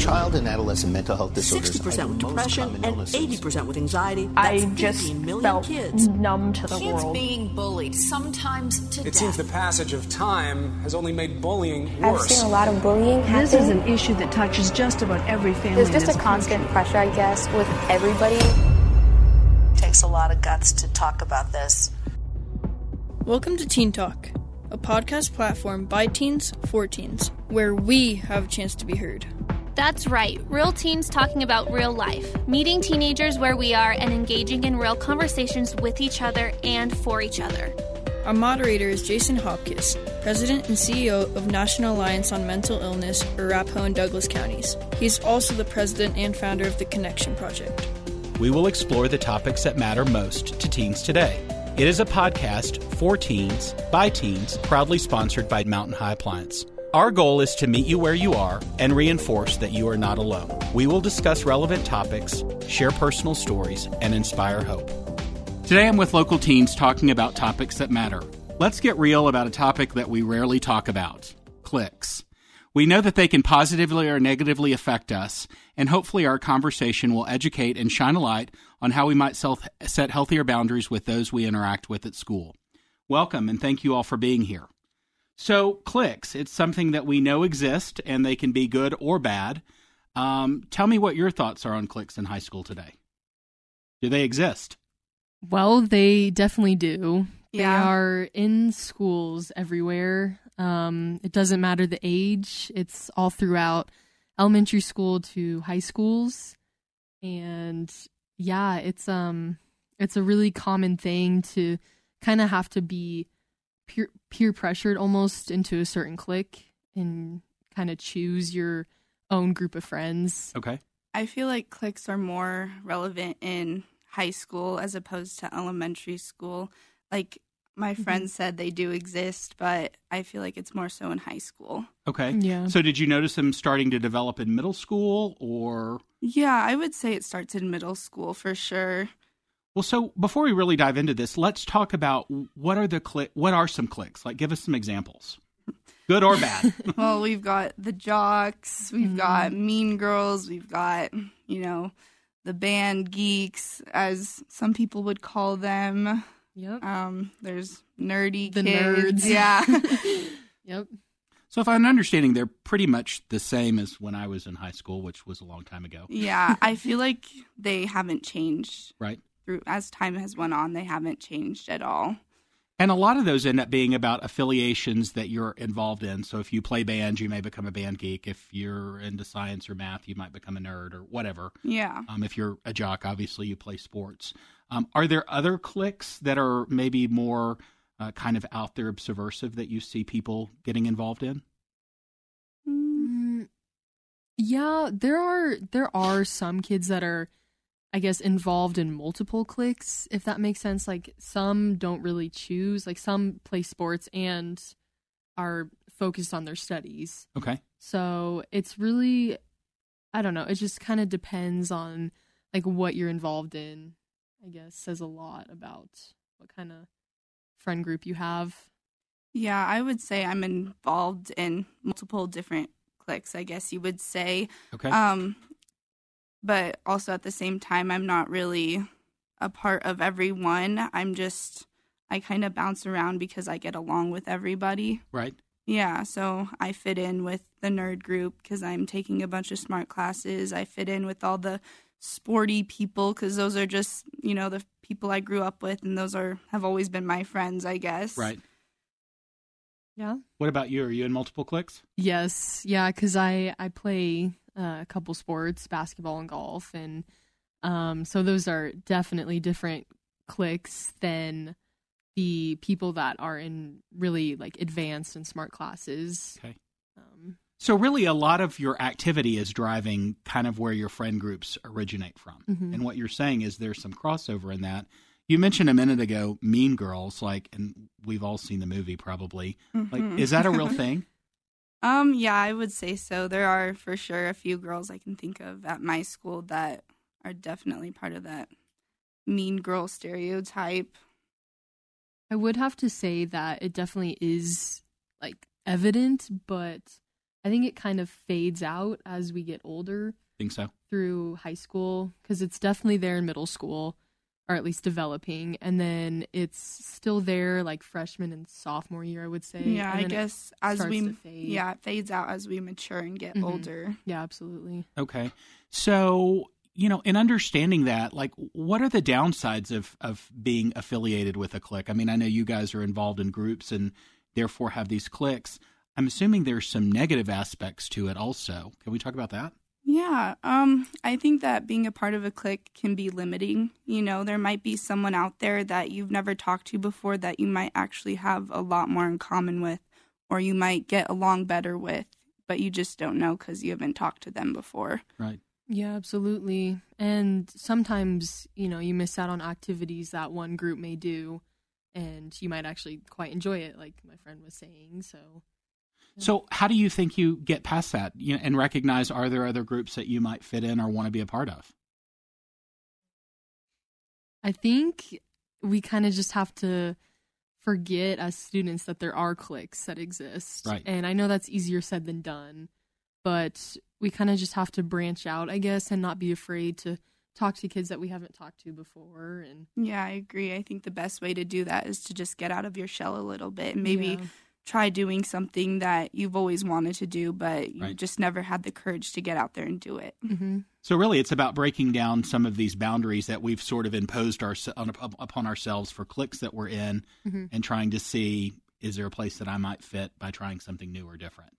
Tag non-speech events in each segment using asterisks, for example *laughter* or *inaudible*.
Child and adolescent mental health disorders 60% with depression and 80% with anxiety. I That's just 15 million felt kids. numb to the Kids world. being bullied, sometimes to It death. seems the passage of time has only made bullying worse. I've seen a lot of bullying happen. This is an issue that touches just about every family. There's in just a this constant country. pressure, I guess, with everybody. It takes a lot of guts to talk about this. Welcome to Teen Talk, a podcast platform by teens for teens, where we have a chance to be heard. That's right, real teens talking about real life, meeting teenagers where we are, and engaging in real conversations with each other and for each other. Our moderator is Jason Hopkins, President and CEO of National Alliance on Mental Illness, Arapahoe and Douglas counties. He's also the president and founder of the Connection Project. we will explore the topics that matter most to teens today. It is a podcast for teens, by teens, proudly sponsored by Mountain High Appliance. Our goal is to meet you where you are and reinforce that you are not alone. We will discuss relevant topics, share personal stories, and inspire hope. Today I'm with local teens talking about topics that matter. Let's get real about a topic that we rarely talk about cliques. We know that they can positively or negatively affect us, and hopefully our conversation will educate and shine a light on how we might self- set healthier boundaries with those we interact with at school. Welcome, and thank you all for being here. So, cliques, it's something that we know exist, and they can be good or bad. Um, tell me what your thoughts are on cliques in high school today. Do they exist? Well, they definitely do. Yeah. They are in schools everywhere. Um, it doesn't matter the age, it's all throughout elementary school to high schools. And yeah, it's um it's a really common thing to kind of have to be peer peer pressured almost into a certain clique and kind of choose your own group of friends. Okay. I feel like cliques are more relevant in high school as opposed to elementary school. Like my mm-hmm. friends said they do exist, but I feel like it's more so in high school. Okay. Yeah. So, did you notice them starting to develop in middle school or? Yeah, I would say it starts in middle school for sure. Well, so before we really dive into this, let's talk about what are the clique. What are some cliques? Like, give us some examples, good or bad. *laughs* well, we've got the jocks, we've got mean girls, we've got, you know, the band geeks, as some people would call them. Yep. Um, there's nerdy The kids. nerds. Yeah. *laughs* Yep. so, if I'm understanding, they're pretty much the same as when I was in high school, which was a long time ago, yeah. I feel like they haven't changed right? Through as time has went on, they haven't changed at all. And a lot of those end up being about affiliations that you're involved in. So if you play band, you may become a band geek. If you're into science or math, you might become a nerd or whatever. Yeah. Um, if you're a jock, obviously you play sports. Um, are there other cliques that are maybe more uh, kind of out there, subversive that you see people getting involved in? Mm, yeah, there are there are some kids that are I guess involved in multiple cliques if that makes sense. Like some don't really choose, like some play sports and are focused on their studies. Okay. So, it's really I don't know, it just kind of depends on like what you're involved in. I guess says a lot about what kind of friend group you have. Yeah, I would say I'm involved in multiple different cliques, I guess you would say. Okay. Um, but also at the same time, I'm not really a part of everyone. I'm just, I kind of bounce around because I get along with everybody. right. Yeah, so I fit in with the nerd group because I'm taking a bunch of smart classes. I fit in with all the sporty people because those are just, you know, the people I grew up with, and those are have always been my friends, I guess. Right. Yeah. What about you? Are you in multiple cliques? Yes, yeah, because I I play uh, a couple sports, basketball and golf, and um, so those are definitely different cliques than the people that are in really like advanced and smart classes. Okay. Um, So really, a lot of your activity is driving kind of where your friend groups originate from. Mhm. And what you're saying is there's some crossover in that. You mentioned a minute ago Mean Girls, like, and we've all seen the movie probably. Like, Mhm. is that a real *laughs* thing? Um, yeah, I would say so. There are for sure a few girls I can think of at my school that are definitely part of that mean girl stereotype. I would have to say that it definitely is like evident, but I think it kind of fades out as we get older Think so? through high school because it's definitely there in middle school or at least developing and then it's still there like freshman and sophomore year i would say Yeah, and I guess as we fade. yeah, it fades out as we mature and get Mhm. older. yeah absolutely Okay. So, you know, in understanding that, like, what are the downsides of, of being affiliated with a clique? I mean, I know you guys are involved in groups and therefore have these cliques. I'm assuming there's some negative aspects to it also. Can we talk about that? Yeah, um, I think that being a part of a clique can be limiting. You know, there might be someone out there that you've never talked to before that you might actually have a lot more in common with, or you might get along better with, but you just don't know because you haven't talked to them before. Right. yeah absolutely and sometimes you know you miss out on activities that one group may do and you might actually quite enjoy it like my friend was saying so So, how do you think you get past that you know, and recognize are there other groups that you might fit in or want to be a part of? I think we kind of just have to forget as students that there are cliques that exist. Right. And I know that's easier said than done, but we kind of just have to branch out, I guess, and not be afraid to talk to kids that we haven't talked to before and Yeah, I agree. I think the best way to do that is to just get out of your shell a little bit and maybe Yeah. Try doing something that you've always wanted to do, but you Right. just never had the courage to get out there and do it. Mhm. So, really, it's about breaking down some of these boundaries that we've sort of imposed our, on, upon ourselves for cliques that we're in Mhm. and trying to see is there a place that I might fit by trying something new or different?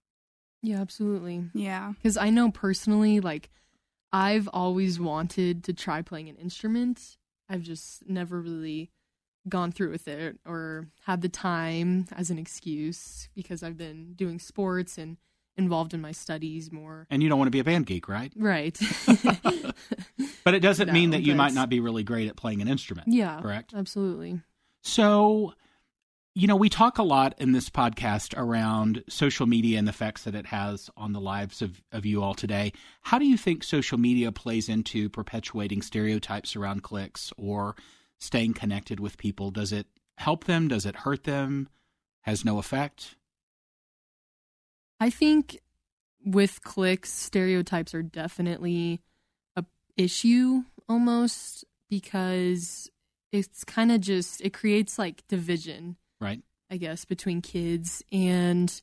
Yeah, absolutely. Yeah. Because I know personally, like, I've always wanted to try playing an instrument. I've just never really gone through with it or had the time as an excuse because I've been doing sports and involved in my studies more. And you don't want to be a band geek, right? Right. *laughs* But it doesn't *laughs* mean that you might not be really great at playing an instrument. yeah. Correct. Absolutely. So, you know, we talk a lot in this podcast around social media and the effects that it has on the lives of, of you all today. How do you think social media plays into perpetuating stereotypes around cliques or staying connected with people? Does it help them? Does it hurt them? Has no effect? I think with cliques, stereotypes are definitely a issue almost because it's kind of just it creates like division, Right. I guess, between kids and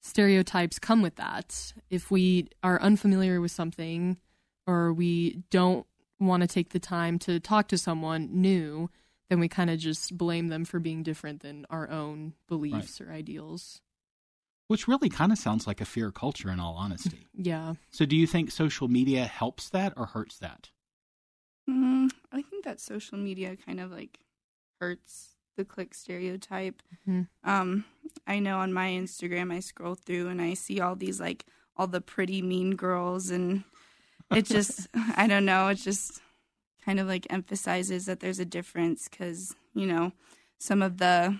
stereotypes come with that. If we are unfamiliar with something or we don't want to take the time to talk to someone new, then we kind of just blame them for being different than our own beliefs or ideals. Which really kind of sounds like a fear culture, in all honesty. *laughs* Yeah. so, do you think social media helps that or hurts that? Mm, I think that social media kind of like hurts the clique stereotype. Mhm. Um, I know on my Instagram, I scroll through and I see all these like all the pretty mean girls, and it just, *laughs* I don't know, it just kind of like emphasizes that there's a difference because, you know, some of the,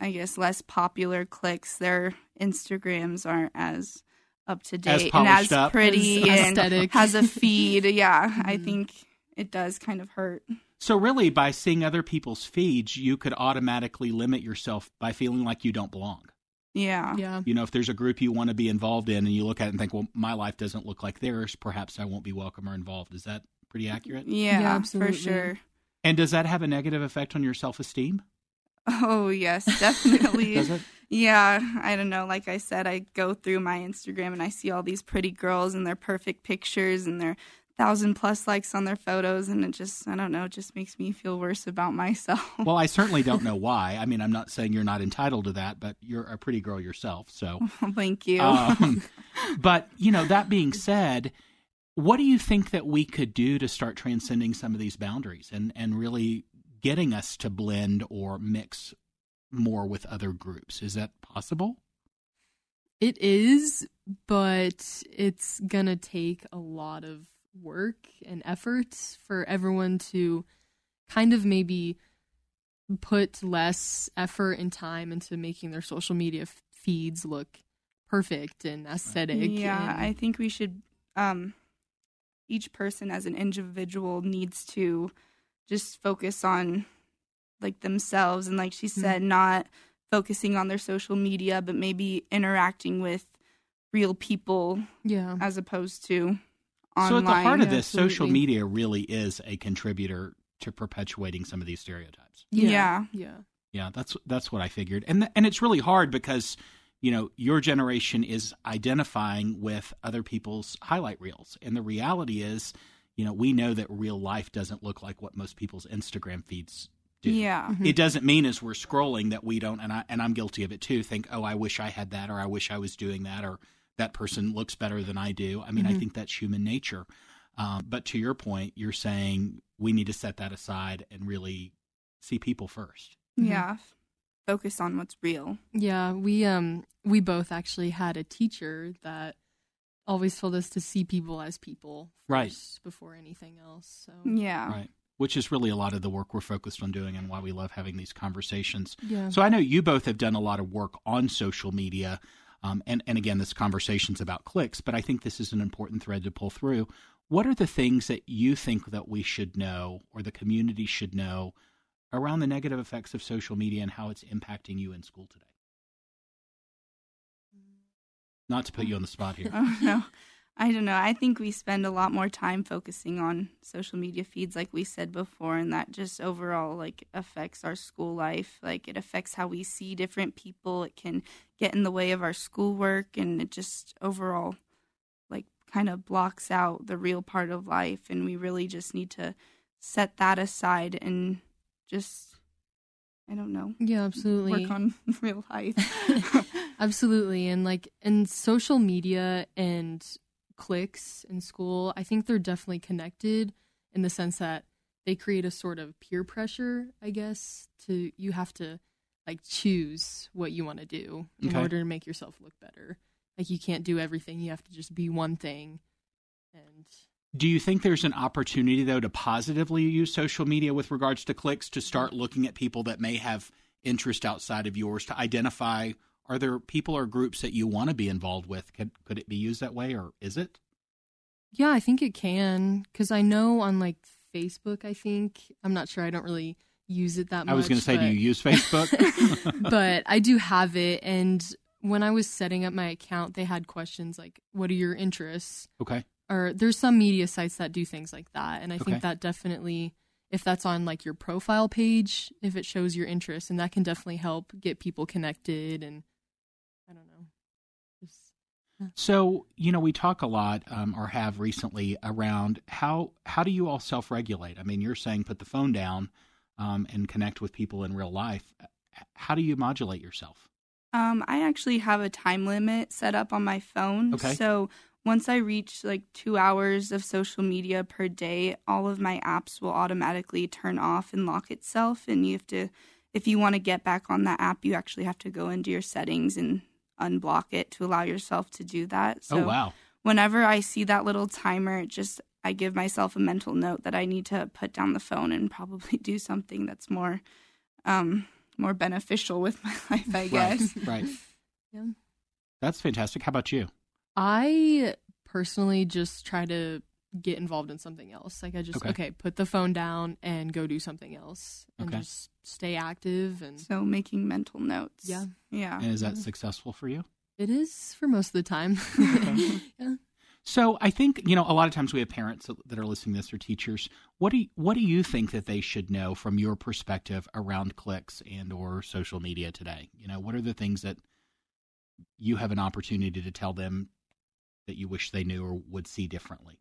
I guess, less popular cliques, their Instagrams aren't as up to date and as up. pretty As and aesthetic. has a feed. *laughs* Yeah, I Mhm. think it does kind of hurt. So, really, by seeing other people's feeds, you could automatically limit yourself by feeling like you don't belong. Yeah. Yeah. You know, if there's a group you want to be involved in and you look at it and think, well, my life doesn't look like theirs, perhaps I won't be welcome or involved. Is that pretty accurate? Yeah, Yeah, for absolutely. sure. And does that have a negative effect on your self esteem? Oh, yes, definitely. *laughs* Does it? Yeah, I don't know. Like I said, I go through my Instagram and I see all these pretty girls and their perfect pictures and their thousand plus likes on their photos, and it just, I don't know, it just makes me feel worse about myself. Well, I *laughs* certainly don't know why. I mean, I'm not saying you're not entitled to that, but you're a pretty girl yourself. So, *laughs* Thank you. um, *laughs* but, you know, that being said, what do you think that we could do to start transcending some of these boundaries and, and really getting us to blend or mix more with other groups? Is that possible? It is, but it's gonna take a lot of work and effort for everyone to kind of maybe put less effort and time into making their social media f- feeds look perfect and aesthetic. Yeah, and- I think we should. Um, each person as an individual needs to just focus on like themselves and, like she said, not focusing on their social media, but maybe interacting with real people Yeah. as opposed to So at the heart of Yeah, this, social media really is a contributor to perpetuating some of these stereotypes. Yeah. Yeah. Yeah, that's that's what I figured, and th- and it's really hard because you know your generation is identifying with other people's highlight reels, and the reality is, you know, we know that real life doesn't look like what most people's Instagram feeds do. Yeah. Mm-hmm. It doesn't mean as we're scrolling that we don't, and I and I'm guilty of it too. Think, oh, I wish I had that, or I wish I was doing that, or that person looks better than I do. I mean, I think that's human nature. Um, but to your point, you're saying we need to set that aside and really see people first. Yeah. Focus on what's real. Yeah, we um we both actually had a teacher that always told us to see people as people Right. first before anything else. So Yeah. Right. Which is really a lot of the work we're focused on doing and why we love having these conversations. yeah. So I know you both have done a lot of work on social media. Um, and, and again, this conversation's about cliques, but I think this is an important thread to pull through. What are the things that you think that we should know or the community should know around the negative effects of social media and how it's impacting you in school today? Not to put you on the spot here. *laughs* Oh no. I don't know. I think we spend a lot more time focusing on social media feeds like we said before and that just overall like affects our school life. Like it affects how we see different people. It can get in the way of our schoolwork and it just overall like kind of blocks out the real part of life and we really just need to set that aside and just I don't know. yeah, absolutely. Work on *laughs* real life. *laughs* Absolutely. And like in social media and cliques in school, I think they're definitely connected in the sense that they create a sort of peer pressure, I guess, to you have to like choose what you want to do in Okay. order to make yourself look better. Like you can't do everything, you have to just be one thing. And Do you think there's an opportunity, though, to positively use social media with regards to cliques to start looking at people that may have interest outside of yours to identify are there people or groups that you want to be involved with? Could, could it be used that way, or is it? yeah, I think it can cuz I know on like Facebook, I think, I'm not sure, I don't really use it that much. I was going to say, do you use Facebook? *laughs* but I do have it. And when I was setting up my account, they had questions like, "What are your interests?" okay. Or there's some media sites that do things like that, and I Okay. think that definitely, if that's on like your profile page, if it shows your interests, and that can definitely help get people connected. And So, you know, we talk a lot, um, or have recently, around how how do you all self regulate? I mean, you're saying put the phone down um, and connect with people in real life. How do you modulate yourself? Um, I actually have a time limit set up on my phone. Okay. So once I reach like two hours of social media per day, all of my apps will automatically turn off and lock itself. And you have to, if you want to get back on that app, you actually have to go into your settings and unblock it to allow yourself to do that. So oh, wow. whenever I see that little timer, just I give myself a mental note that I need to put down the phone and probably *laughs* do something that's more um more beneficial with my *laughs* life, I guess. Right. right. *laughs* yeah. That's fantastic. How about you? I personally just try to get involved in something else. Like I just Okay. okay, put the phone down and go do something else, and Okay. just stay active and So making mental notes. Yeah. Yeah. And is that successful for you? It is for most of the time. *laughs* yeah. So I think you know a lot of times we have parents that are listening to this or teachers. What do you, what do you think that they should know from your perspective around cliques and or social media today? You know, what are the things that you have an opportunity to tell them that you wish they knew or would see differently?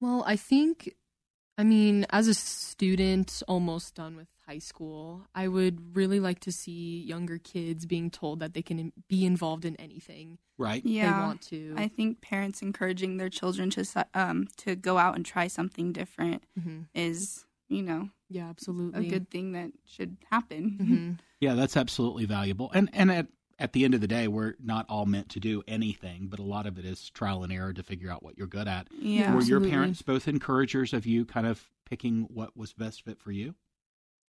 Well, I think, I mean, as a student almost done with high school, I would really like to see younger kids being told that they can be involved in anything Right. Yeah. they want to. I think parents encouraging their children to um to go out and try something different hmm is, you know, Yeah, absolutely, a good thing that should happen. *laughs* hmm Yeah, that's absolutely valuable. And and at at the end of the day, we're not all meant to do anything, but a lot of it is trial and error to figure out what you're good at. Yeah. Were your parents both encouragers of you kind of picking what was best fit for you?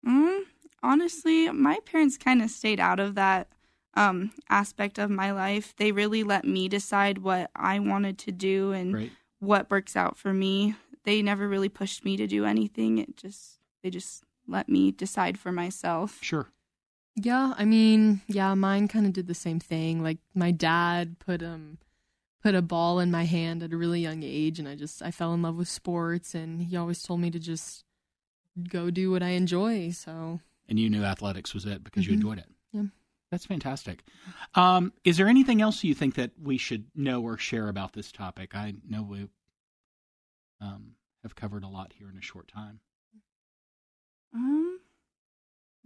Mm, honestly, my parents kind of stayed out of that um, aspect of my life. They really let me decide what I wanted to do and Right. what works out for me. They never really pushed me to do anything. It just they just let me decide for myself. Sure. Yeah, I mean, yeah, mine kind of did the same thing. Like my dad put um put a ball in my hand at a really young age and I just I fell in love with sports and he always told me to just go do what I enjoy. So And you knew athletics was it because Mhm. you enjoyed it. Yeah. That's fantastic. Um, is there anything else you think that we should know or share about this topic? I know we um, have covered a lot here in a short time. Um,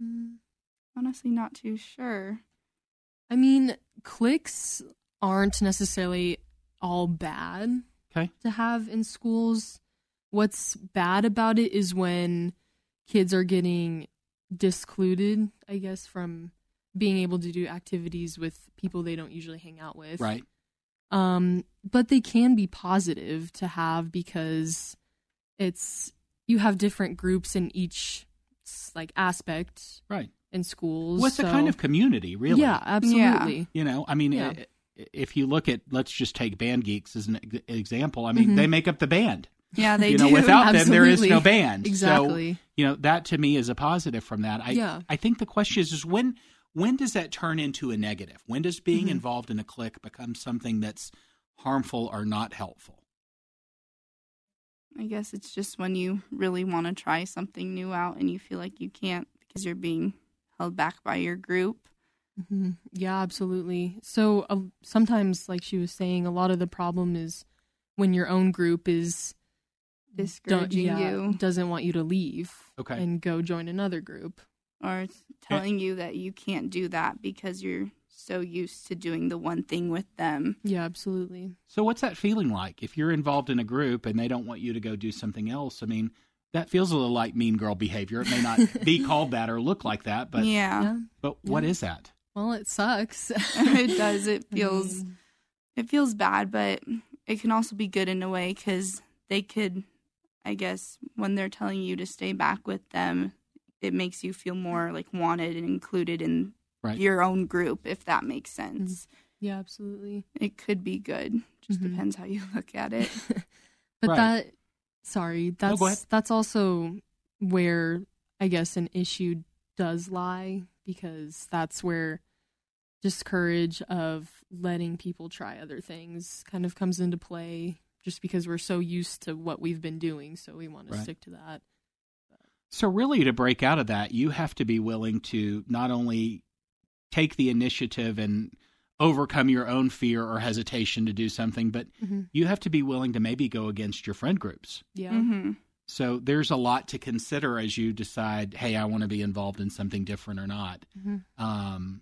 mm, honestly, not too sure. I mean, cliques aren't necessarily all bad Okay. to have in schools. What's bad about it is when kids are getting discluded, I guess, from being able to do activities with people they don't usually hang out with. Right. Um, but they can be positive to have because it's you have different groups in each like aspect Right. In schools. What's a so- kind of community, really? Yeah, absolutely. You know, I mean, Yeah. i- if you look at, let's just take Band Geeks as an example. I mean, Mhm. they make up the band. Yeah, they you know, do. without them, there is no band. Exactly. So, you know, that to me is a positive from that. I, Yeah. I think the question is, is when when does that turn into a negative? When does being Mhm. involved in a clique become something that's harmful or not helpful? I guess it's just when you really want to try something new out and you feel like you can't because you're being held back by your group. hmm Yeah, absolutely. So uh, sometimes, like she was saying, a lot of the problem is when your own group is Discouraging yeah, you. doesn't want you to leave Okay. and go join another group. Or it's telling you that you can't do that because you're so used to doing the one thing with them. Yeah, absolutely. So what's that feeling like if you're involved in a group and they don't want you to go do something else? I mean, that feels a little like mean girl behavior. It may not *laughs* be called that or look like that, but yeah. Yeah. but what Yeah. is that? Well, it sucks. *laughs* it does. It feels mean, it feels bad, but it can also be good in a way because they could, I guess, when they're telling you to stay back with them, it makes you feel more like wanted and included in Right. your own group, if that makes sense. yeah, absolutely. It could be good. Just Mhm. depends how you look at it. *laughs* But Right. that, sorry, that's ahead. that's also where I guess an issue does lie because that's where discourage of letting people try other things kind of comes into play. Just because we're so used to what we've been doing, so we want to Right. stick to that. So really to break out of that, you have to be willing to not only take the initiative and overcome your own fear or hesitation to do something, but Mm-hmm. you have to be willing to maybe go against your friend groups. Yeah. hmm So there's a lot to consider as you decide, hey, I want to be involved in something different or not. Mhm. Um,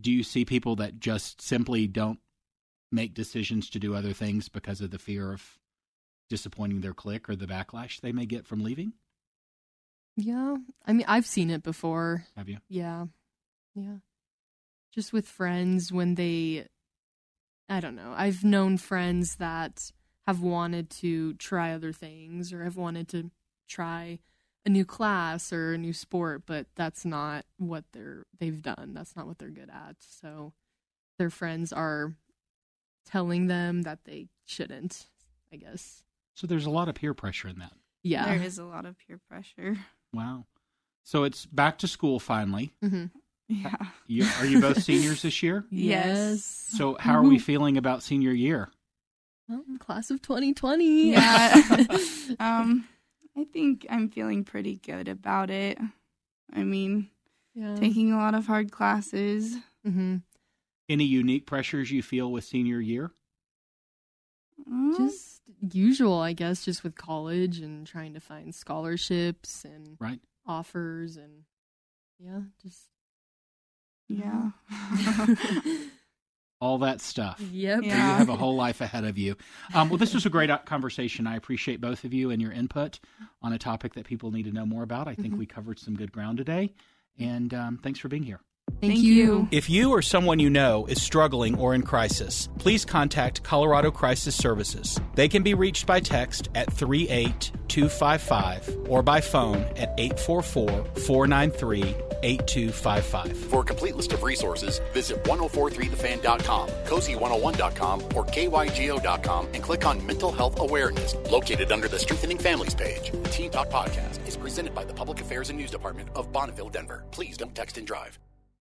do you see people that just simply don't make decisions to do other things because of the fear of disappointing their clique or the backlash they may get from leaving? Yeah. I mean, I've seen it before. Have you? Yeah. Yeah. Just with friends when they I don't know. I've known friends that have wanted to try other things or have wanted to try a new class or a new sport, but that's not what they're they've done. That's not what they're good at. So their friends are telling them that they shouldn't, I guess. So there's a lot of peer pressure in that. Yeah. There is a lot of peer pressure. Wow. So it's back to school finally. hmm Yeah. *laughs* You, are you both seniors this year? *laughs* Yes. So how are we feeling about senior year? Well, class of 2020. Yeah. *laughs* um, I think I'm feeling pretty good about it. I mean, yeah. taking a lot of hard classes. hmm Any unique pressures you feel with senior year? Mm, just usual i guess just with college and trying to find scholarships and Right. offers and yeah just yeah. *laughs* All that stuff. yep So you have a whole life ahead of you. Um, well, this was a great uh, conversation. I appreciate both of you and your input on a topic that people need to know more about. I think we covered some good ground today. And um, thanks for being here. thank, Thank you. you. If you or someone you know is struggling or in crisis, please contact Colorado Crisis Services. They can be reached by text at 38255 or by phone at 844 493 8255. For a complete list of resources, visit 1043thefan.com, kosi101.com, or kygo.com and click on Mental Health Awareness, located under the Strengthening Families page. The Teen Talk Podcast is presented by the Public Affairs and News Department of Bonneville, Denver. Please don't text and drive.